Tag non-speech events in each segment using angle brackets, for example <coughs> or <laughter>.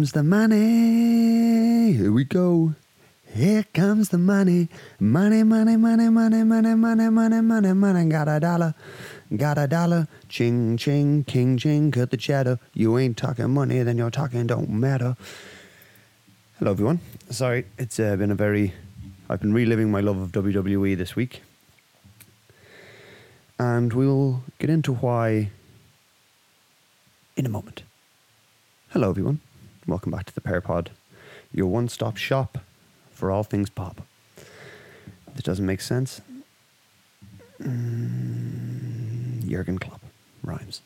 Comes the money. Here we go. Here comes the money. Money, money, money, money, money, money, money, money, money. Got a dollar. Got a dollar. Ching, ching, king, ching. Cut the chatter. You ain't talking money, then you're talking don't matter. Hello, everyone. Sorry, it's uh, been a very. I've been reliving my love of WWE this week. And we'll get into why in a moment. Hello, everyone. Welcome back to the Parapod, your one stop shop for all things pop. This doesn't make sense. Mm, Jurgen Klopp rhymes.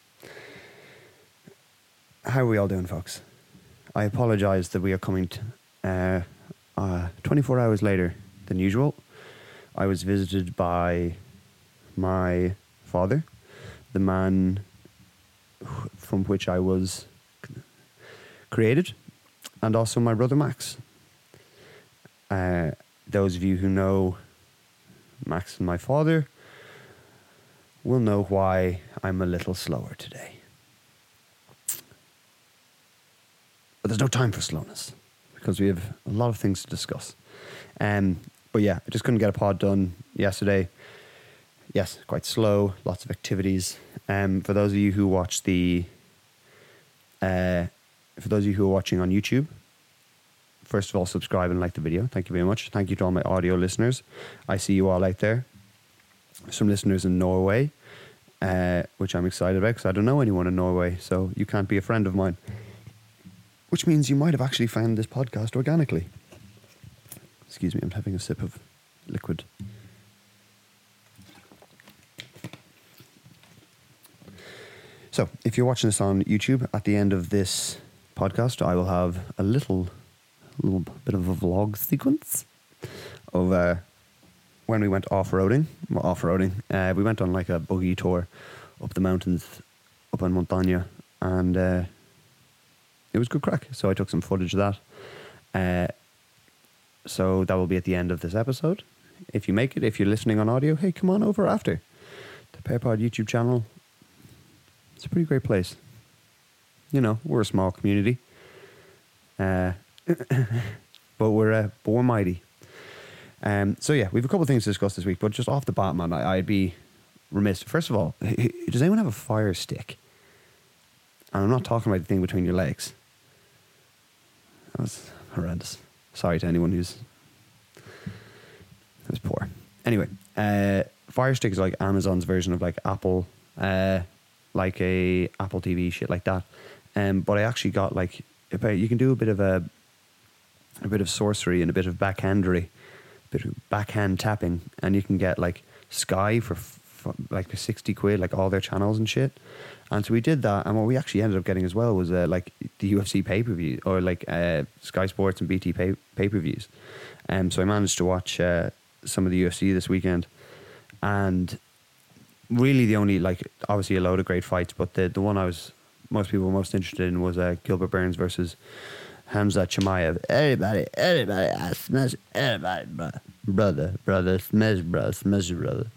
How are we all doing, folks? I apologize that we are coming to, uh, uh, 24 hours later than usual. I was visited by my father, the man from which I was created, and also my brother Max. Uh, those of you who know Max and my father will know why I'm a little slower today. But there's no time for slowness because we have a lot of things to discuss. Um, but yeah, I just couldn't get a pod done yesterday. Yes, quite slow, lots of activities. Um, for those of you who watch the, uh, for those of you who are watching on YouTube, first of all, subscribe and like the video. Thank you very much. Thank you to all my audio listeners. I see you all out there. Some listeners in Norway, uh, which I'm excited about because I don't know anyone in Norway, so you can't be a friend of mine. Which means you might have actually found this podcast organically. Excuse me, I'm having a sip of liquid. So, if you're watching this on YouTube, at the end of this podcast, I will have a little, little bit of a vlog sequence of uh, when we went off roading. Well, off roading. Uh, we went on like a buggy tour up the mountains, up on Montaña, and uh, it was good crack. So I took some footage of that. Uh, so that will be at the end of this episode. If you make it, if you're listening on audio, hey, come on over after the Pearpod YouTube channel. It's a pretty great place. You know, we're a small community, uh, <coughs> but we're uh, but we're mighty. Um, so yeah, we have a couple of things to discuss this week. But just off the bat, man, I, I'd be remiss. First of all, does anyone have a fire stick? And I'm not talking about the thing between your legs. That was horrendous. Sorry to anyone who's. It was poor. Anyway, uh, Fire Stick is like Amazon's version of like Apple, uh, like a Apple TV shit like that. Um, but I actually got like about you can do a bit of a a bit of sorcery and a bit of backhandery, a bit of backhand tapping, and you can get like Sky for, for like sixty quid, like all their channels and shit. And so we did that, and what we actually ended up getting as well was uh, like the UFC pay per view or like uh, Sky Sports and BT pay pay per views. Um, so I managed to watch uh, some of the UFC this weekend, and really the only like obviously a load of great fights, but the the one I was most people were most interested in was uh, Gilbert Burns versus Hamza Chimaev. Everybody, everybody, I smash everybody, bro. brother, brother, smash, brother, smash, brother.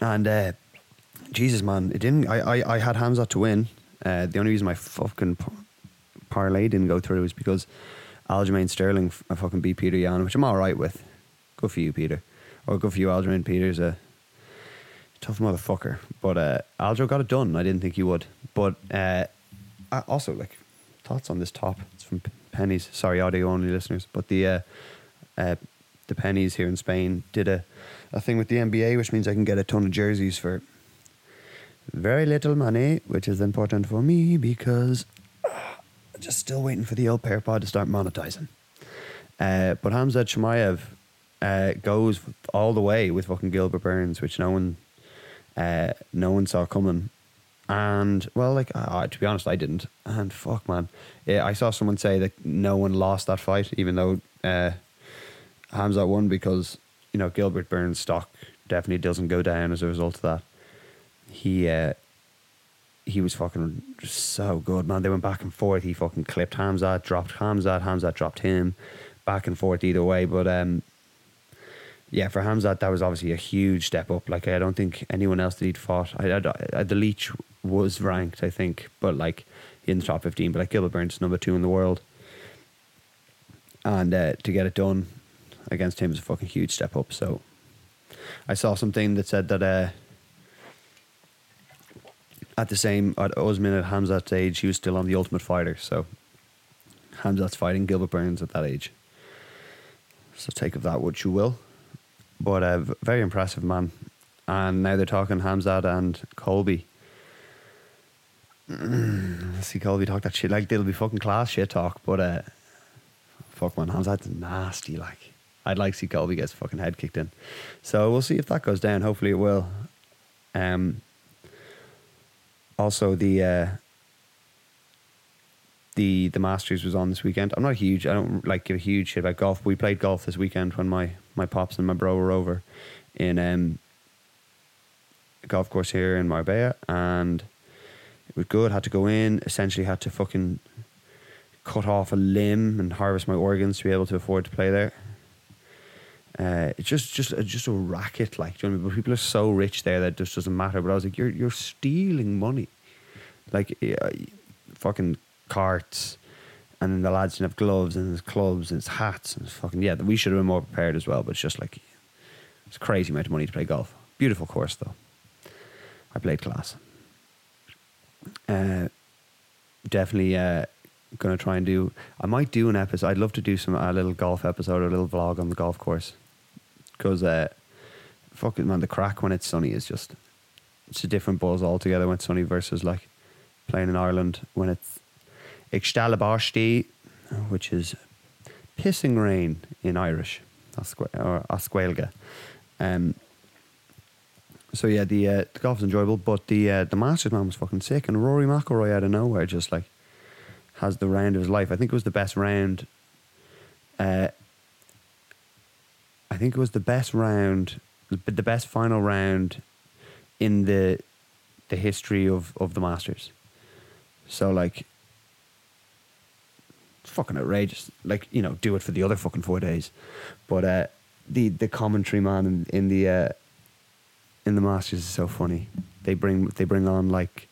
And uh, Jesus, man, it didn't. I, I, I had Hamza to win. Uh, the only reason my fucking parlay didn't go through was because Aljamain Sterling fucking beat Petr Yan, which I'm all right with. Good for you, Peter. Or good for you, Aljamain. Peter's a tough motherfucker. But uh, Aljo got it done. I didn't think he would. But uh, I also, like, thoughts on this top. It's from Penneys. Sorry, audio only listeners. But the uh, uh, the Penneys here in Spain did a, a thing with the NBA, which means I can get a ton of jerseys for very little money, which is important for me because uh, just still waiting for the old PairPod to start monetizing. Uh, but Hamza Chimaev uh, goes all the way with fucking Gilbert Burns, which no one, uh, no one saw coming. And well, like uh, to be honest, I didn't. And fuck, man, yeah, I saw someone say that no one lost that fight, even though uh, Hamza won because you know Gilbert Burns' stock definitely doesn't go down as a result of that he uh, he was fucking so good, man. They went back and forth. He fucking clipped Hamzat, dropped Hamzat, Hamzat dropped him, back and forth either way. But um, yeah, for Hamzat, that was obviously a huge step up. Like I don't think anyone else that he'd fought. I, I, I the Leech was ranked, I think, but like in the top 15, but like Gilbert Burns, number two in the world. And uh, to get it done against him is a fucking huge step up. So I saw something that said that uh, at the same, at Usman at Hamzat's age, he was still on the Ultimate Fighter. So Hamzat's fighting Gilbert Burns at that age. So take of that what you will. But a uh, very impressive man. And now they're talking Hamzat and Colby. <clears throat> see Colby talk that shit. Like, they'll be fucking class shit talk. But, uh, fuck, man, Hamzat's nasty. Like, I'd like to see Colby get his fucking head kicked in. So we'll see if that goes down. Hopefully it will. Um, also, the uh, the the Masters was on this weekend. I'm not huge. I don't like give a huge shit about golf. We played golf this weekend when my my pops and my bro were over in um golf course here in Marbella, and it was good. Had to go in. Essentially, had to fucking cut off a limb and harvest my organs to be able to afford to play there. Uh, it's just just just a racket, like do you know what I mean? But people are so rich there that it just doesn't matter. But I was like, you're you're stealing money, like uh, fucking carts, and then the lads didn't have gloves and there's clubs and it's hats and fucking yeah. We should have been more prepared as well. But it's just like it's a crazy amount of money to play golf. Beautiful course though. I played class. Uh, definitely uh, gonna try and do. I might do an episode. I'd love to do some a little golf episode or a little vlog on the golf course because uh, fucking man, the crack when it's sunny is just it's a different buzz altogether when it's sunny versus like playing in Ireland when it's Ixtalabashti, which is pissing rain in Irish, or Oscuelga. Um, so yeah, the uh, the golf was enjoyable, but the uh, the Masters man was fucking sick, and Rory McIlroy out of nowhere just like has the round of his life. I think it was the best round. Uh, I think it was the best round, the best final round in the the history of, of the Masters. So like, fucking outrageous. Like you know, do it for the other fucking four days. But uh, the the commentary man in, in the uh, in the Masters is so funny. They bring they bring on like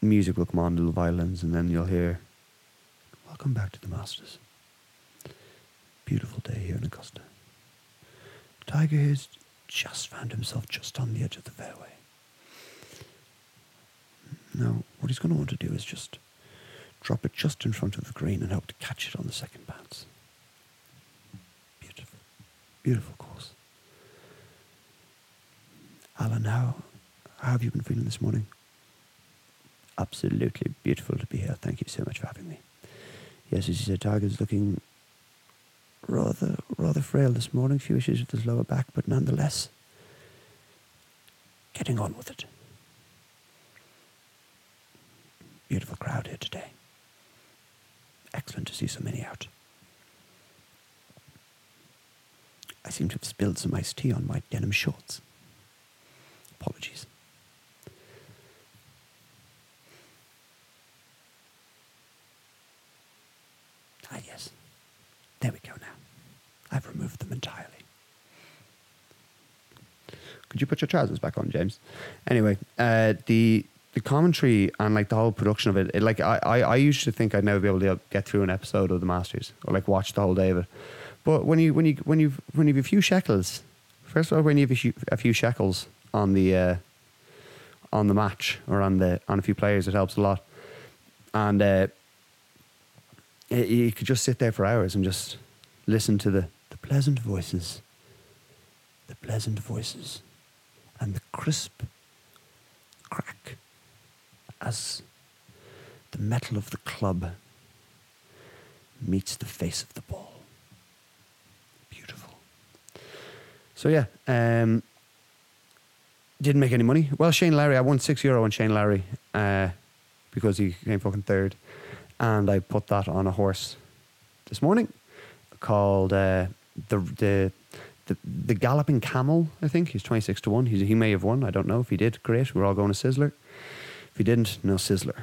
music will come on, little violins, and then you'll hear, "Welcome back to the Masters." beautiful day here in Augusta. Tiger has just found himself just on the edge of the fairway. Now, what he's going to want to do is just drop it just in front of the green and hope to catch it on the second bounce. Beautiful, beautiful course. Alan, how, how have you been feeling this morning? Absolutely beautiful to be here. Thank you so much for having me. Yes, as you said, Tiger's looking rather rather frail this morning. A few issues with his lower back, but nonetheless, getting on with it. Beautiful crowd here today. Excellent to see so many out. I seem to have spilled some iced tea on my denim shorts. Apologies. Ah, yes. There we go now. I've removed them entirely. Could you put your trousers back on, James? Anyway, uh, the the commentary and like the whole production of it, it like I, I, I used to think I'd never be able to get through an episode of the Masters or like watch the whole day of it. But when you when you when you when you have a few shekels, first of all, when you have a few, shekels on the uh, on the match or on the on a few players, it helps a lot. And uh, you could just sit there for hours and just listen to the, the pleasant voices, the pleasant voices, and the crisp crack as the metal of the club meets the face of the ball. Beautiful. So yeah, um, didn't make any money. Well, Shane Lowry, I won six euro on Shane Lowry uh, because he came fucking third and I put that on a horse this morning called uh, the the the the galloping camel. I think he's twenty six to one. He's, he may have won. I don't know if he did. Great. We're all going to Sizzler. If you didn't, no Sizzler,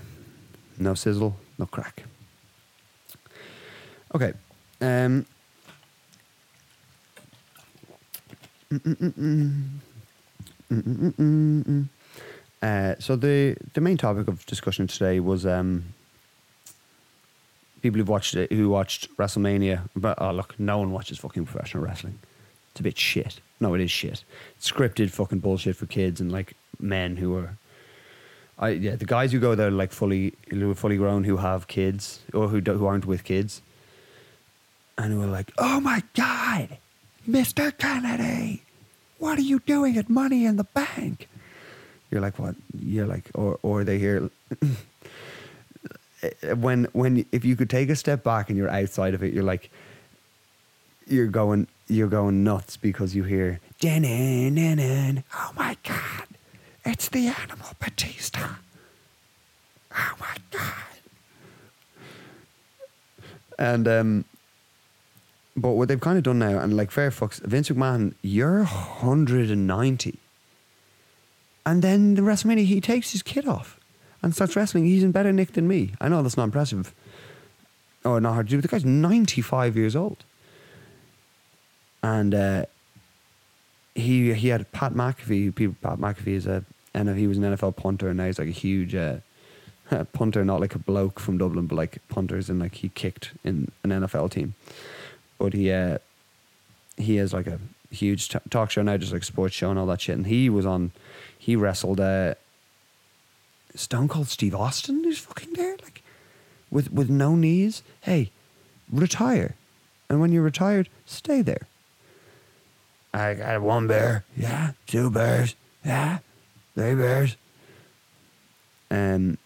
no sizzle, no crack. Okay. Um. Uh, so the the main topic of discussion today was um, people who've watched it, who watched WrestleMania. But oh look, no one watches fucking professional wrestling. It's a bit shit. No, it is shit. It's scripted fucking bullshit for kids and like men who are. I yeah, the guys who go there like fully fully grown who have kids or who who aren't with kids, and who are like, oh my god, Mister Kennedy, what are you doing at Money in the Bank? You're like what? You're like or or they hear. <laughs> when when if you could take a step back and you're outside of it, you're like you're going you're going nuts because you hear oh my god, it's the animal Batista. Oh my god. And um but what they've kind of done now, and like fair fucks, Vince McMahon, you're 190. And then the WrestleMania, he takes his kid off and starts wrestling. He's in better nick than me. I know that's not impressive. Or not hard to do, but the guy's 95 years old. And uh, he he had Pat McAfee. Pat McAfee is a and he was an NFL punter, and now he's like a huge uh, <laughs> punter, not like a bloke from Dublin, but like punters, and like he kicked in an NFL team. But he uh, he has like a huge t- talk show now, just like sports show and all that shit. And he was on, he wrestled uh, Stone Cold Steve Austin, who's fucking there, like with with no knees. Hey, retire, and when you're retired, stay there. I got one bear, yeah, two bears, yeah, three bears. Um,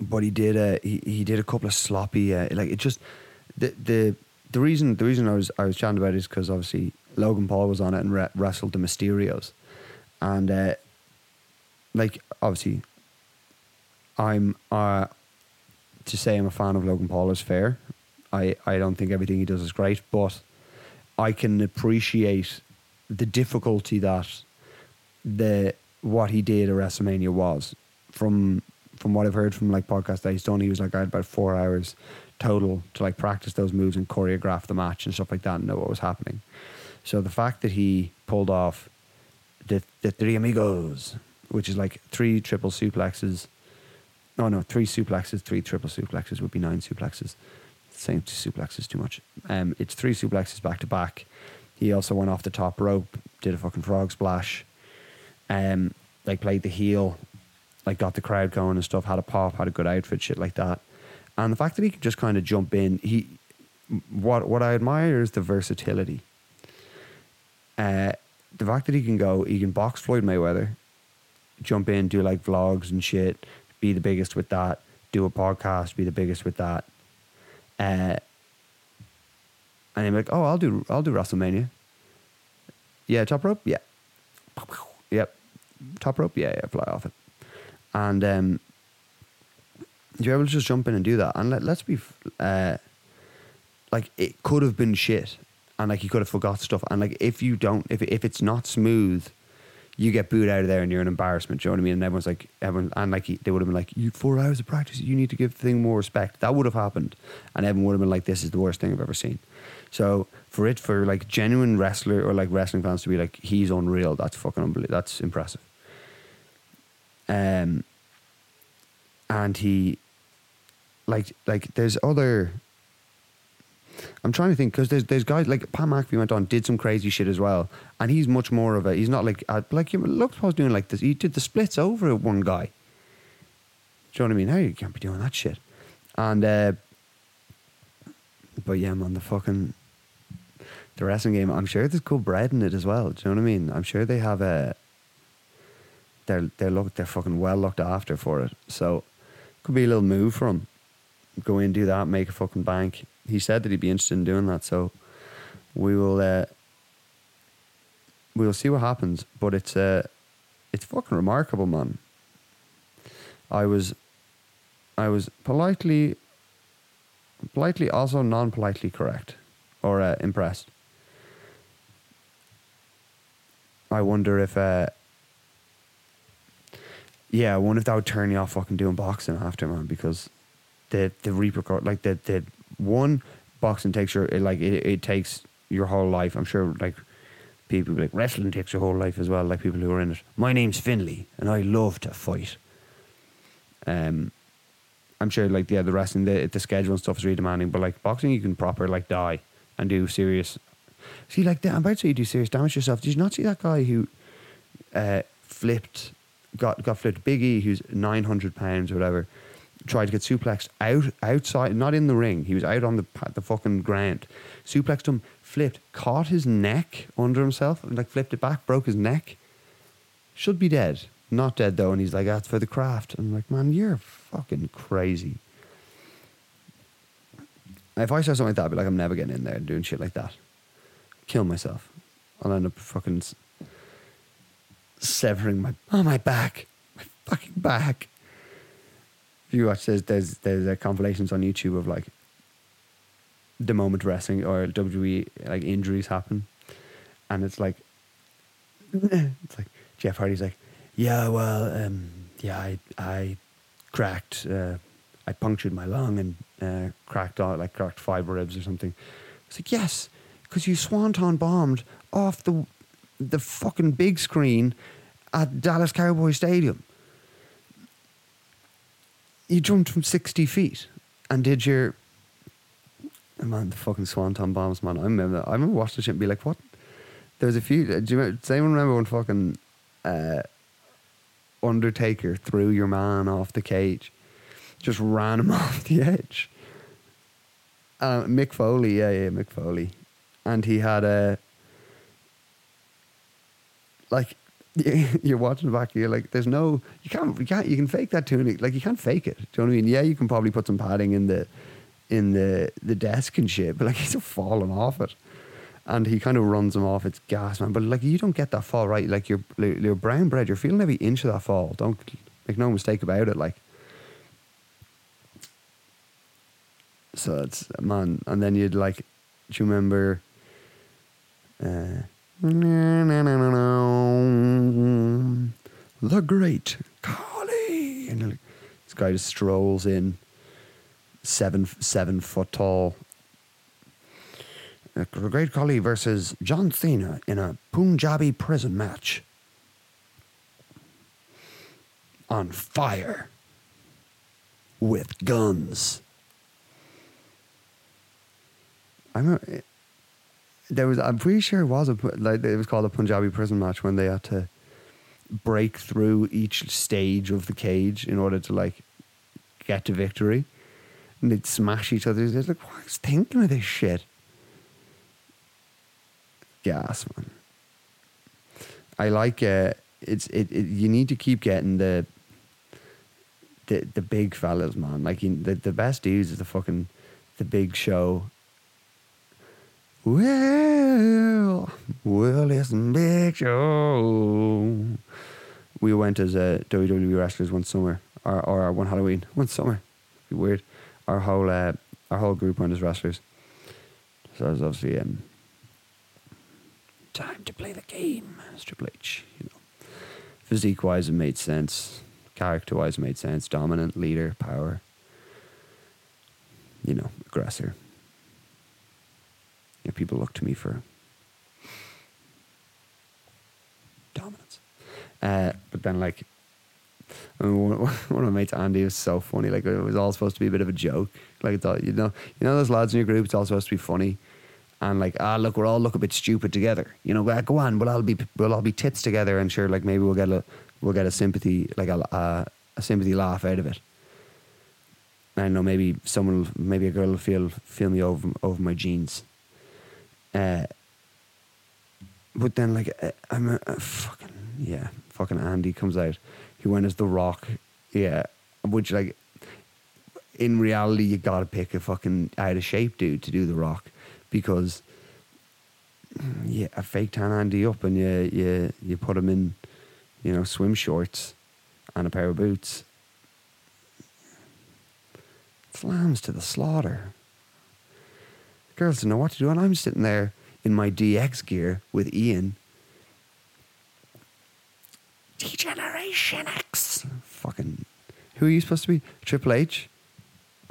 but he did a he, he did a couple of sloppy uh, like it just the the the reason the reason I was I was chatting about it is because obviously Logan Paul was on it and re- wrestled the Mysterios, and uh, like obviously I'm uh, to say I'm a fan of Logan Paul is fair. I, I don't think everything he does is great, but I can appreciate the difficulty that the what he did at WrestleMania was. From from what I've heard from like podcasts that he's done, he was like I had about four hours total to like practice those moves and choreograph the match and stuff like that and know what was happening. So the fact that he pulled off the the three amigos, which is like three triple suplexes no, no, three suplexes, three triple suplexes would be nine suplexes. Same suplexes too much. Um, it's three suplexes back to back. He also went off the top rope, did a fucking frog splash. Um, like played the heel, like got the crowd going and stuff. Had a pop, had a good outfit, shit like that. And the fact that he can just kind of jump in, he, what what I admire is the versatility. Uh, the fact that he can go, he can box Floyd Mayweather, jump in, do like vlogs and shit, be the biggest with that, do a podcast, be the biggest with that. Uh, and I'm like, oh, I'll do, I'll do WrestleMania. Yeah, top rope, yeah, top rope, yeah, yeah, fly off it, and um, you're able to just jump in and do that. And let, let's be, uh, like, it could have been shit, and like you could have forgot stuff, and like if you don't, if if it's not smooth you get booed out of there and you're an embarrassment. Do you know what I mean? And everyone's like, everyone, and like they would have been like, you four hours of practice, you need to give the thing more respect. That would have happened, and everyone would have been like, this is the worst thing I've ever seen. So for it, for like genuine wrestler or like wrestling fans to be like, he's unreal. That's fucking unbelievable. That's impressive. Um, and he, like, like there's other I'm trying to think because there's there's guys like Pat McAfee went on did some crazy shit as well, and he's much more of a he's not like uh, like you look was doing like this. He did the splits over one guy. Do you know what I mean? Hey, you can't be doing that shit. And uh, but yeah, man, the fucking the wrestling game. I'm sure there's cool bread in it as well. Do you know what I mean? I'm sure they have a. They're they're they're fucking well looked after for it. So could be a little move for him. Go in, do that, make a fucking bank, he said that he'd be interested in doing that. So we will uh, we'll see what happens. But it's uh, it's fucking remarkable, man. I was I was politely politely also non politely correct or uh, impressed. I wonder if uh, yeah, I wonder if that would turn you off fucking doing boxing after man because the the repercut like the the one boxing takes your it, like it, it takes your whole life. I'm sure like people like wrestling takes your whole life as well. Like people who are in it. My name's Finley, and I love to fight. Um, I'm sure like yeah, the wrestling, the the schedule and stuff is really demanding, but like boxing, you can proper like die and do serious. See, like I'm about to say you do serious damage yourself. Did you not see that guy who uh, flipped, got got flipped? Biggie, who's nine hundred pounds or whatever, tried to get suplexed out outside, not in the ring. He was out on the the fucking ground. Suplexed him, flipped, caught his neck under himself, and like flipped it back, broke his neck. Should be dead. Not dead though, and he's like, that's for the craft. I'm like, man, you're fucking crazy. If I saw something like that, I'd be like, I'm never getting in there and doing shit like that. Kill myself. I'll end up fucking severing my oh my back, my fucking back. If you watch, there's there's there's compilations on YouTube of like the moment wrestling or WWE like injuries happen, and it's like <laughs> it's like Jeff Hardy's like, yeah, well, um, yeah, I I cracked, uh, I punctured my lung and uh, cracked out like cracked five ribs or something. It's like yes, because you swanton bombed off the the fucking big screen at Dallas Cowboy Stadium. You jumped from sixty feet and did your man the fucking swanton bombs, man. I remember I remember watching shit and be like, what? There was a few. Do you remember, does anyone remember when fucking uh, Undertaker threw your man off the cage? Just ran him <laughs> off the edge. Uh, Mick Foley, yeah, yeah, Mick Foley, and he had a like <laughs> you're watching back. You're like, there's no, you can't, you can't, you can fake that tunic. Like you can't fake it. Do you know what I mean? Yeah, you can probably put some padding in the in the the desk and shit, but like <laughs> he's falling off it. And he kind of runs him off. It's gas, man. But like you don't get that fall right. Like you're you're brown bread. You're feeling every inch of that fall. Don't make no mistake about it. Like so, it's man. And then you'd like, do you remember? Uh, the great Khali, and this guy just strolls in, seven seven foot tall. The Great Khali versus John Cena in a Punjabi prison match. On fire. With guns. I remember, there was, I'm pretty sure it was a, like, it was called a Punjabi prison match when they had to break through each stage of the cage in order to, like, get to victory. And they'd smash each other. They're like, what was thinking of this shit? gas, man. I like uh, it's it, it. You need to keep getting the the the big fellas, man. Like you, the the best dudes is the fucking the big show. Well, well, it's a big show. We went as uh, WWE wrestlers one summer, or or one Halloween, <laughs> one summer. Be weird. Our whole uh, our whole group went as wrestlers. So it was obviously um, time to play the game, as Triple H. You know, physique wise, it made sense. Character wise, it made sense. Dominant leader, power. You know, aggressor. People look to me for dominance. Uh, but then, like, I mean, <laughs> one, of my mates, Andy, was so funny. Like, it was all supposed to be a bit of a joke. Like, it's all, you know, you know those lads in your group. It's all supposed to be funny and like ah look we're all look a bit stupid together you know "Ah, go on we'll all be we'll all be tits together and sure like maybe we'll get a we'll get a sympathy like a a, sympathy laugh out of it I don't know maybe someone maybe a girl will feel feel me over over my jeans uh but then like uh, I'm a, a fucking yeah fucking Andy comes out he went as the rock yeah which like in reality you gotta pick a fucking out of shape dude to do the rock because yeah, a fake tan Andy up and you you you put him in, you know, swim shorts and a pair of boots. It's lambs to the slaughter. Girls don't know what to do, and I'm sitting there in my DX gear with Ian. Degeneration X. Fucking. Who are you supposed to be? Triple H?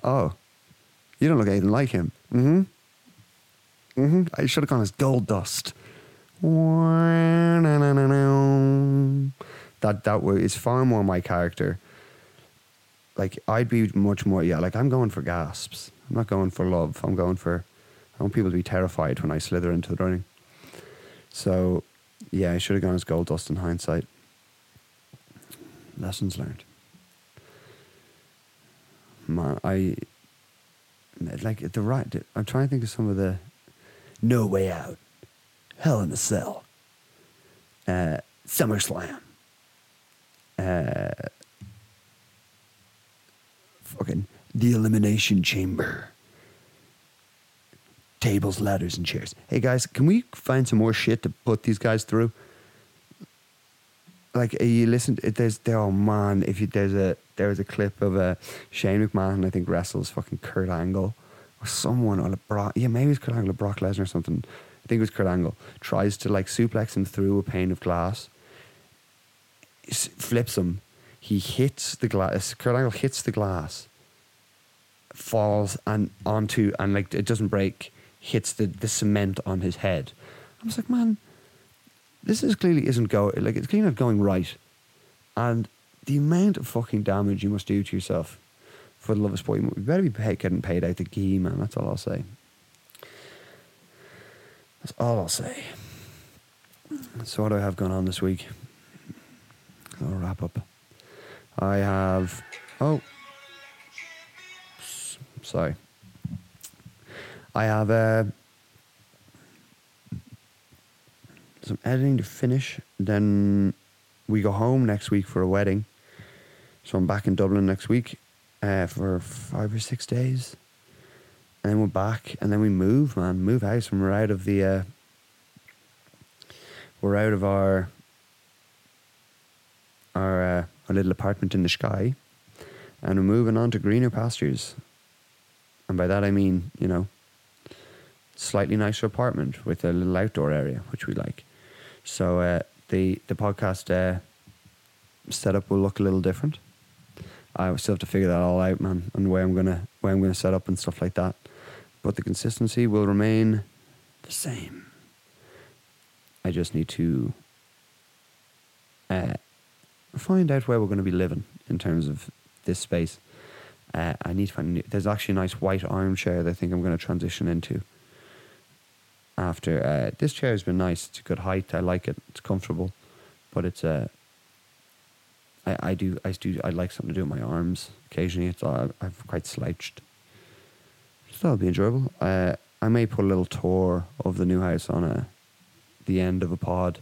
Oh. You don't look anything like him. Mm hmm. Mm-hmm. I should have gone as Goldust. That that is far more my character. Like I'd be much more yeah. Like I'm going for gasps. I'm not going for love. I'm going for. I want people to be terrified when I slither into the running. So, yeah, I should have gone as Goldust in hindsight. Lessons learned. Man, I like the right. I'm trying to think of some of the No Way Out, Hell in a Cell, uh, SummerSlam, uh, fucking The Elimination Chamber, tables, ladders, and chairs. Hey guys, can we find some more shit to put these guys through? like uh, you listen. There's there. Oh man, if you there's a there was a clip of a uh, Shane McMahon. I think wrestles fucking Kurt Angle or someone or Brock. Yeah, maybe it's Kurt Angle or Brock Lesnar or something. I think it was Kurt Angle tries to like suplex him through a pane of glass. Flips him. He hits the glass. Kurt Angle hits the glass. Falls and onto and like it doesn't break. Hits the the cement on his head. I was like, man this is clearly isn't going like it's clearly not going right, and the amount of fucking damage you must do to yourself for the love of sport, you better be pay, getting paid out the key, man. That's all I'll say. That's all I'll say. So what do I have going on this week? I'll wrap up. I have oh sorry. I have uh some editing to finish. Then we go home next week for a wedding. So I'm back in Dublin next week uh, for five or six days. And then we're back and then we move, man. Move house and we're out of the uh, we're out of our our uh, our little apartment in the sky and we're moving on to greener pastures. And by that I mean, you know, slightly nicer apartment with a little outdoor area, which we like. So uh, the the podcast uh, setup will look a little different. I still have to figure that all out, man, and where I'm gonna where I'm gonna set up and stuff like that. But the consistency will remain the same. I just need to uh, find out where we're going to be living in terms of this space. Uh, I need to find. There's actually a nice white armchair that I think I'm going to transition into after. Uh, this chair has been nice. It's a good height. I like it. It's comfortable, but it's a. Uh, I, I do I do I like something to do with my arms occasionally. It's all, I'm quite slouched. So that'll be enjoyable. Uh, I may put a little tour of the new house on a the end of a pod,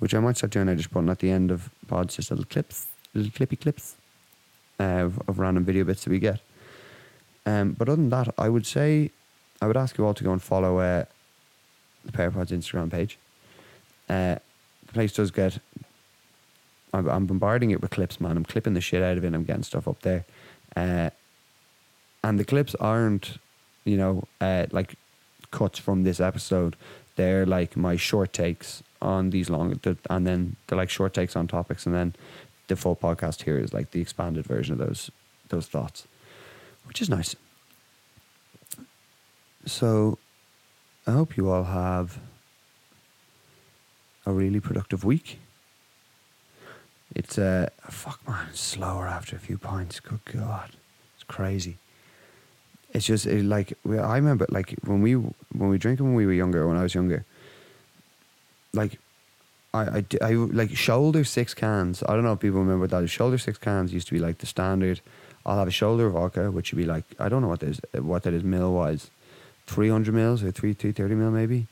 which I might start doing. I just put at the end of pods just little clips, little clippy clips uh, of, of random video bits that we get. Um, but other than that, I would say I would ask you all to go and follow uh, the PowerPod's Instagram page. Uh, the place does get. I'm, I'm, bombarding it with clips, man. I'm clipping the shit out of it. I'm getting stuff up there, uh, and the clips aren't, you know, uh, like cuts from this episode. They're like my short takes on these long, and then they're like short takes on topics, and then the full podcast here is like the expanded version of those those thoughts, which is nice. So I hope you all have a really productive week. It's a uh, fuck man, slower after a few pints. Good God, it's crazy. It's just it, like I remember, like when we when we drink when we were younger, when I was younger. Like, I, I, I like shoulder six cans. I don't know if people remember that. Shoulder six cans used to be like the standard. I'll have a shoulder vodka, which would be like I don't know what that is, what that is mil wise 300 mils or 3, 330 mil maybe.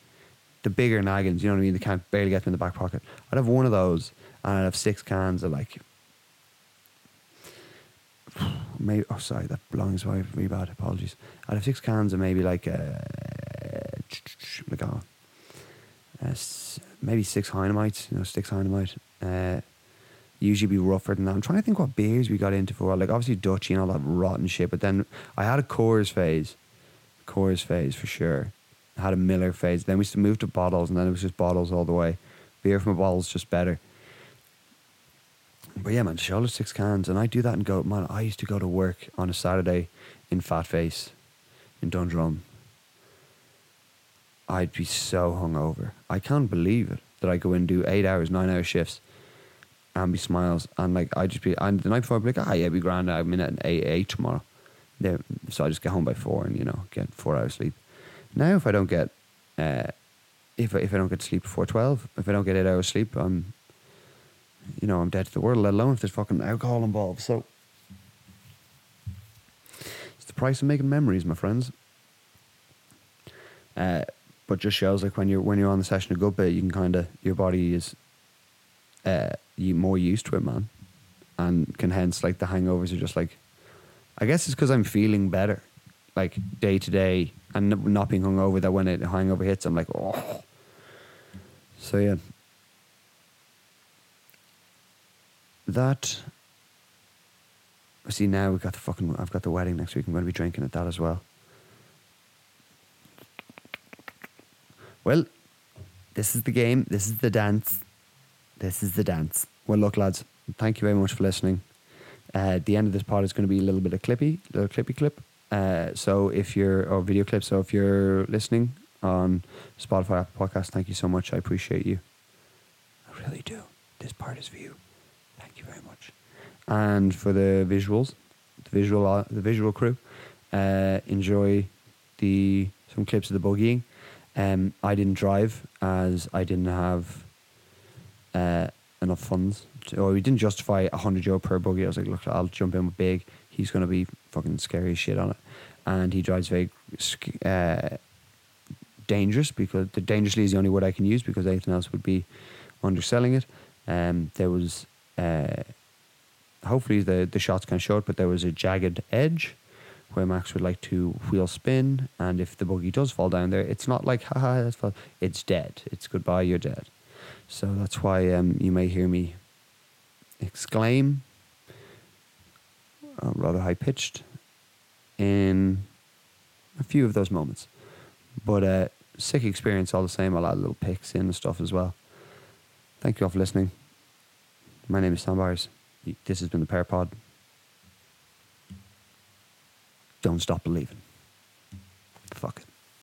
The bigger naggins, you know what I mean? They can't barely get them in the back pocket. I'd have one of those and I'd have six cans of like. <sighs> Maybe, oh, sorry, that belongs to really bad. Apologies. I'd have six cans of maybe like a. Like a, uh, maybe six Heinemeits, you know, six Heinemite. Uh, usually be rougher than that. I'm trying to think what beers we got into for. Like obviously Dutchy and all that rotten shit. But then I had a Coors phase Coors phase for sure. Had a Miller phase. Then we used to move to bottles, and then it was just bottles all the way. Beer from a bottle is just better. But yeah, man, shoulder six cans, and I do that and go. Man, I used to go to work on a Saturday in Fat Face, in Dundrum. I'd be so hungover. I can't believe it that I go and do eight hours, nine hour shifts, and be smiles, and like I just be and the night before I'd be like, ah, yeah, be grand. I'm in at eight eight tomorrow. So I just get home by four and you know get four hours sleep. Now, if I don't get, uh, if I, if I don't get sleep before twelve, if I don't get eight hours sleep, I'm, you know, I'm dead to the world. Let alone if there's fucking alcohol involved. So it's the price of making memories, my friends. Uh, but just shows like when you're when you're on the session a good bit, you can kind of your body is uh, you more used to it, man, and can hence like the hangovers are just like. I guess it's because I'm feeling better, like day to day, and not being hungover. That when it hangover hits, I'm like, oh. So yeah, that. See now we got the fucking. I've got the wedding next week. I'm going to be drinking at that as well. Well, this is the game. This is the dance. This is the dance. Well, look, lads, thank you very much for listening. Uh, the end of this pod is going to be a little bit of clippy, little clippy clip. Uh, so if you're, or video clip, so if you're listening on Spotify, Apple Podcast, thank you so much. I appreciate you. I really do. This part is for you. Thank you very much. And for the visuals, the visual, uh, the visual crew, uh, enjoy the some clips of the buggying. Um, I didn't drive as I didn't have uh, enough funds. Or we didn't justify a hundred euro per buggy. I was like, look, I'll jump in with big. He's gonna be fucking scary as shit on it, and he drives very uh, dangerous because the dangerously is the only word I can use because anything else would be underselling it. Um, there was uh, hopefully the the shots can show it, but there was a jagged edge where Max would like to wheel spin, and if the buggy does fall down there, it's not like haha that's fall. It's dead. It's goodbye. You're dead. So that's why um, you may hear me exclaim, uh, rather high pitched, in a few of those moments. But uh, sick experience all the same. I'll add little pics in and stuff as well. Thank you all for listening. My name is Sam Byers. This has been the Pear Pod. Don't stop believing.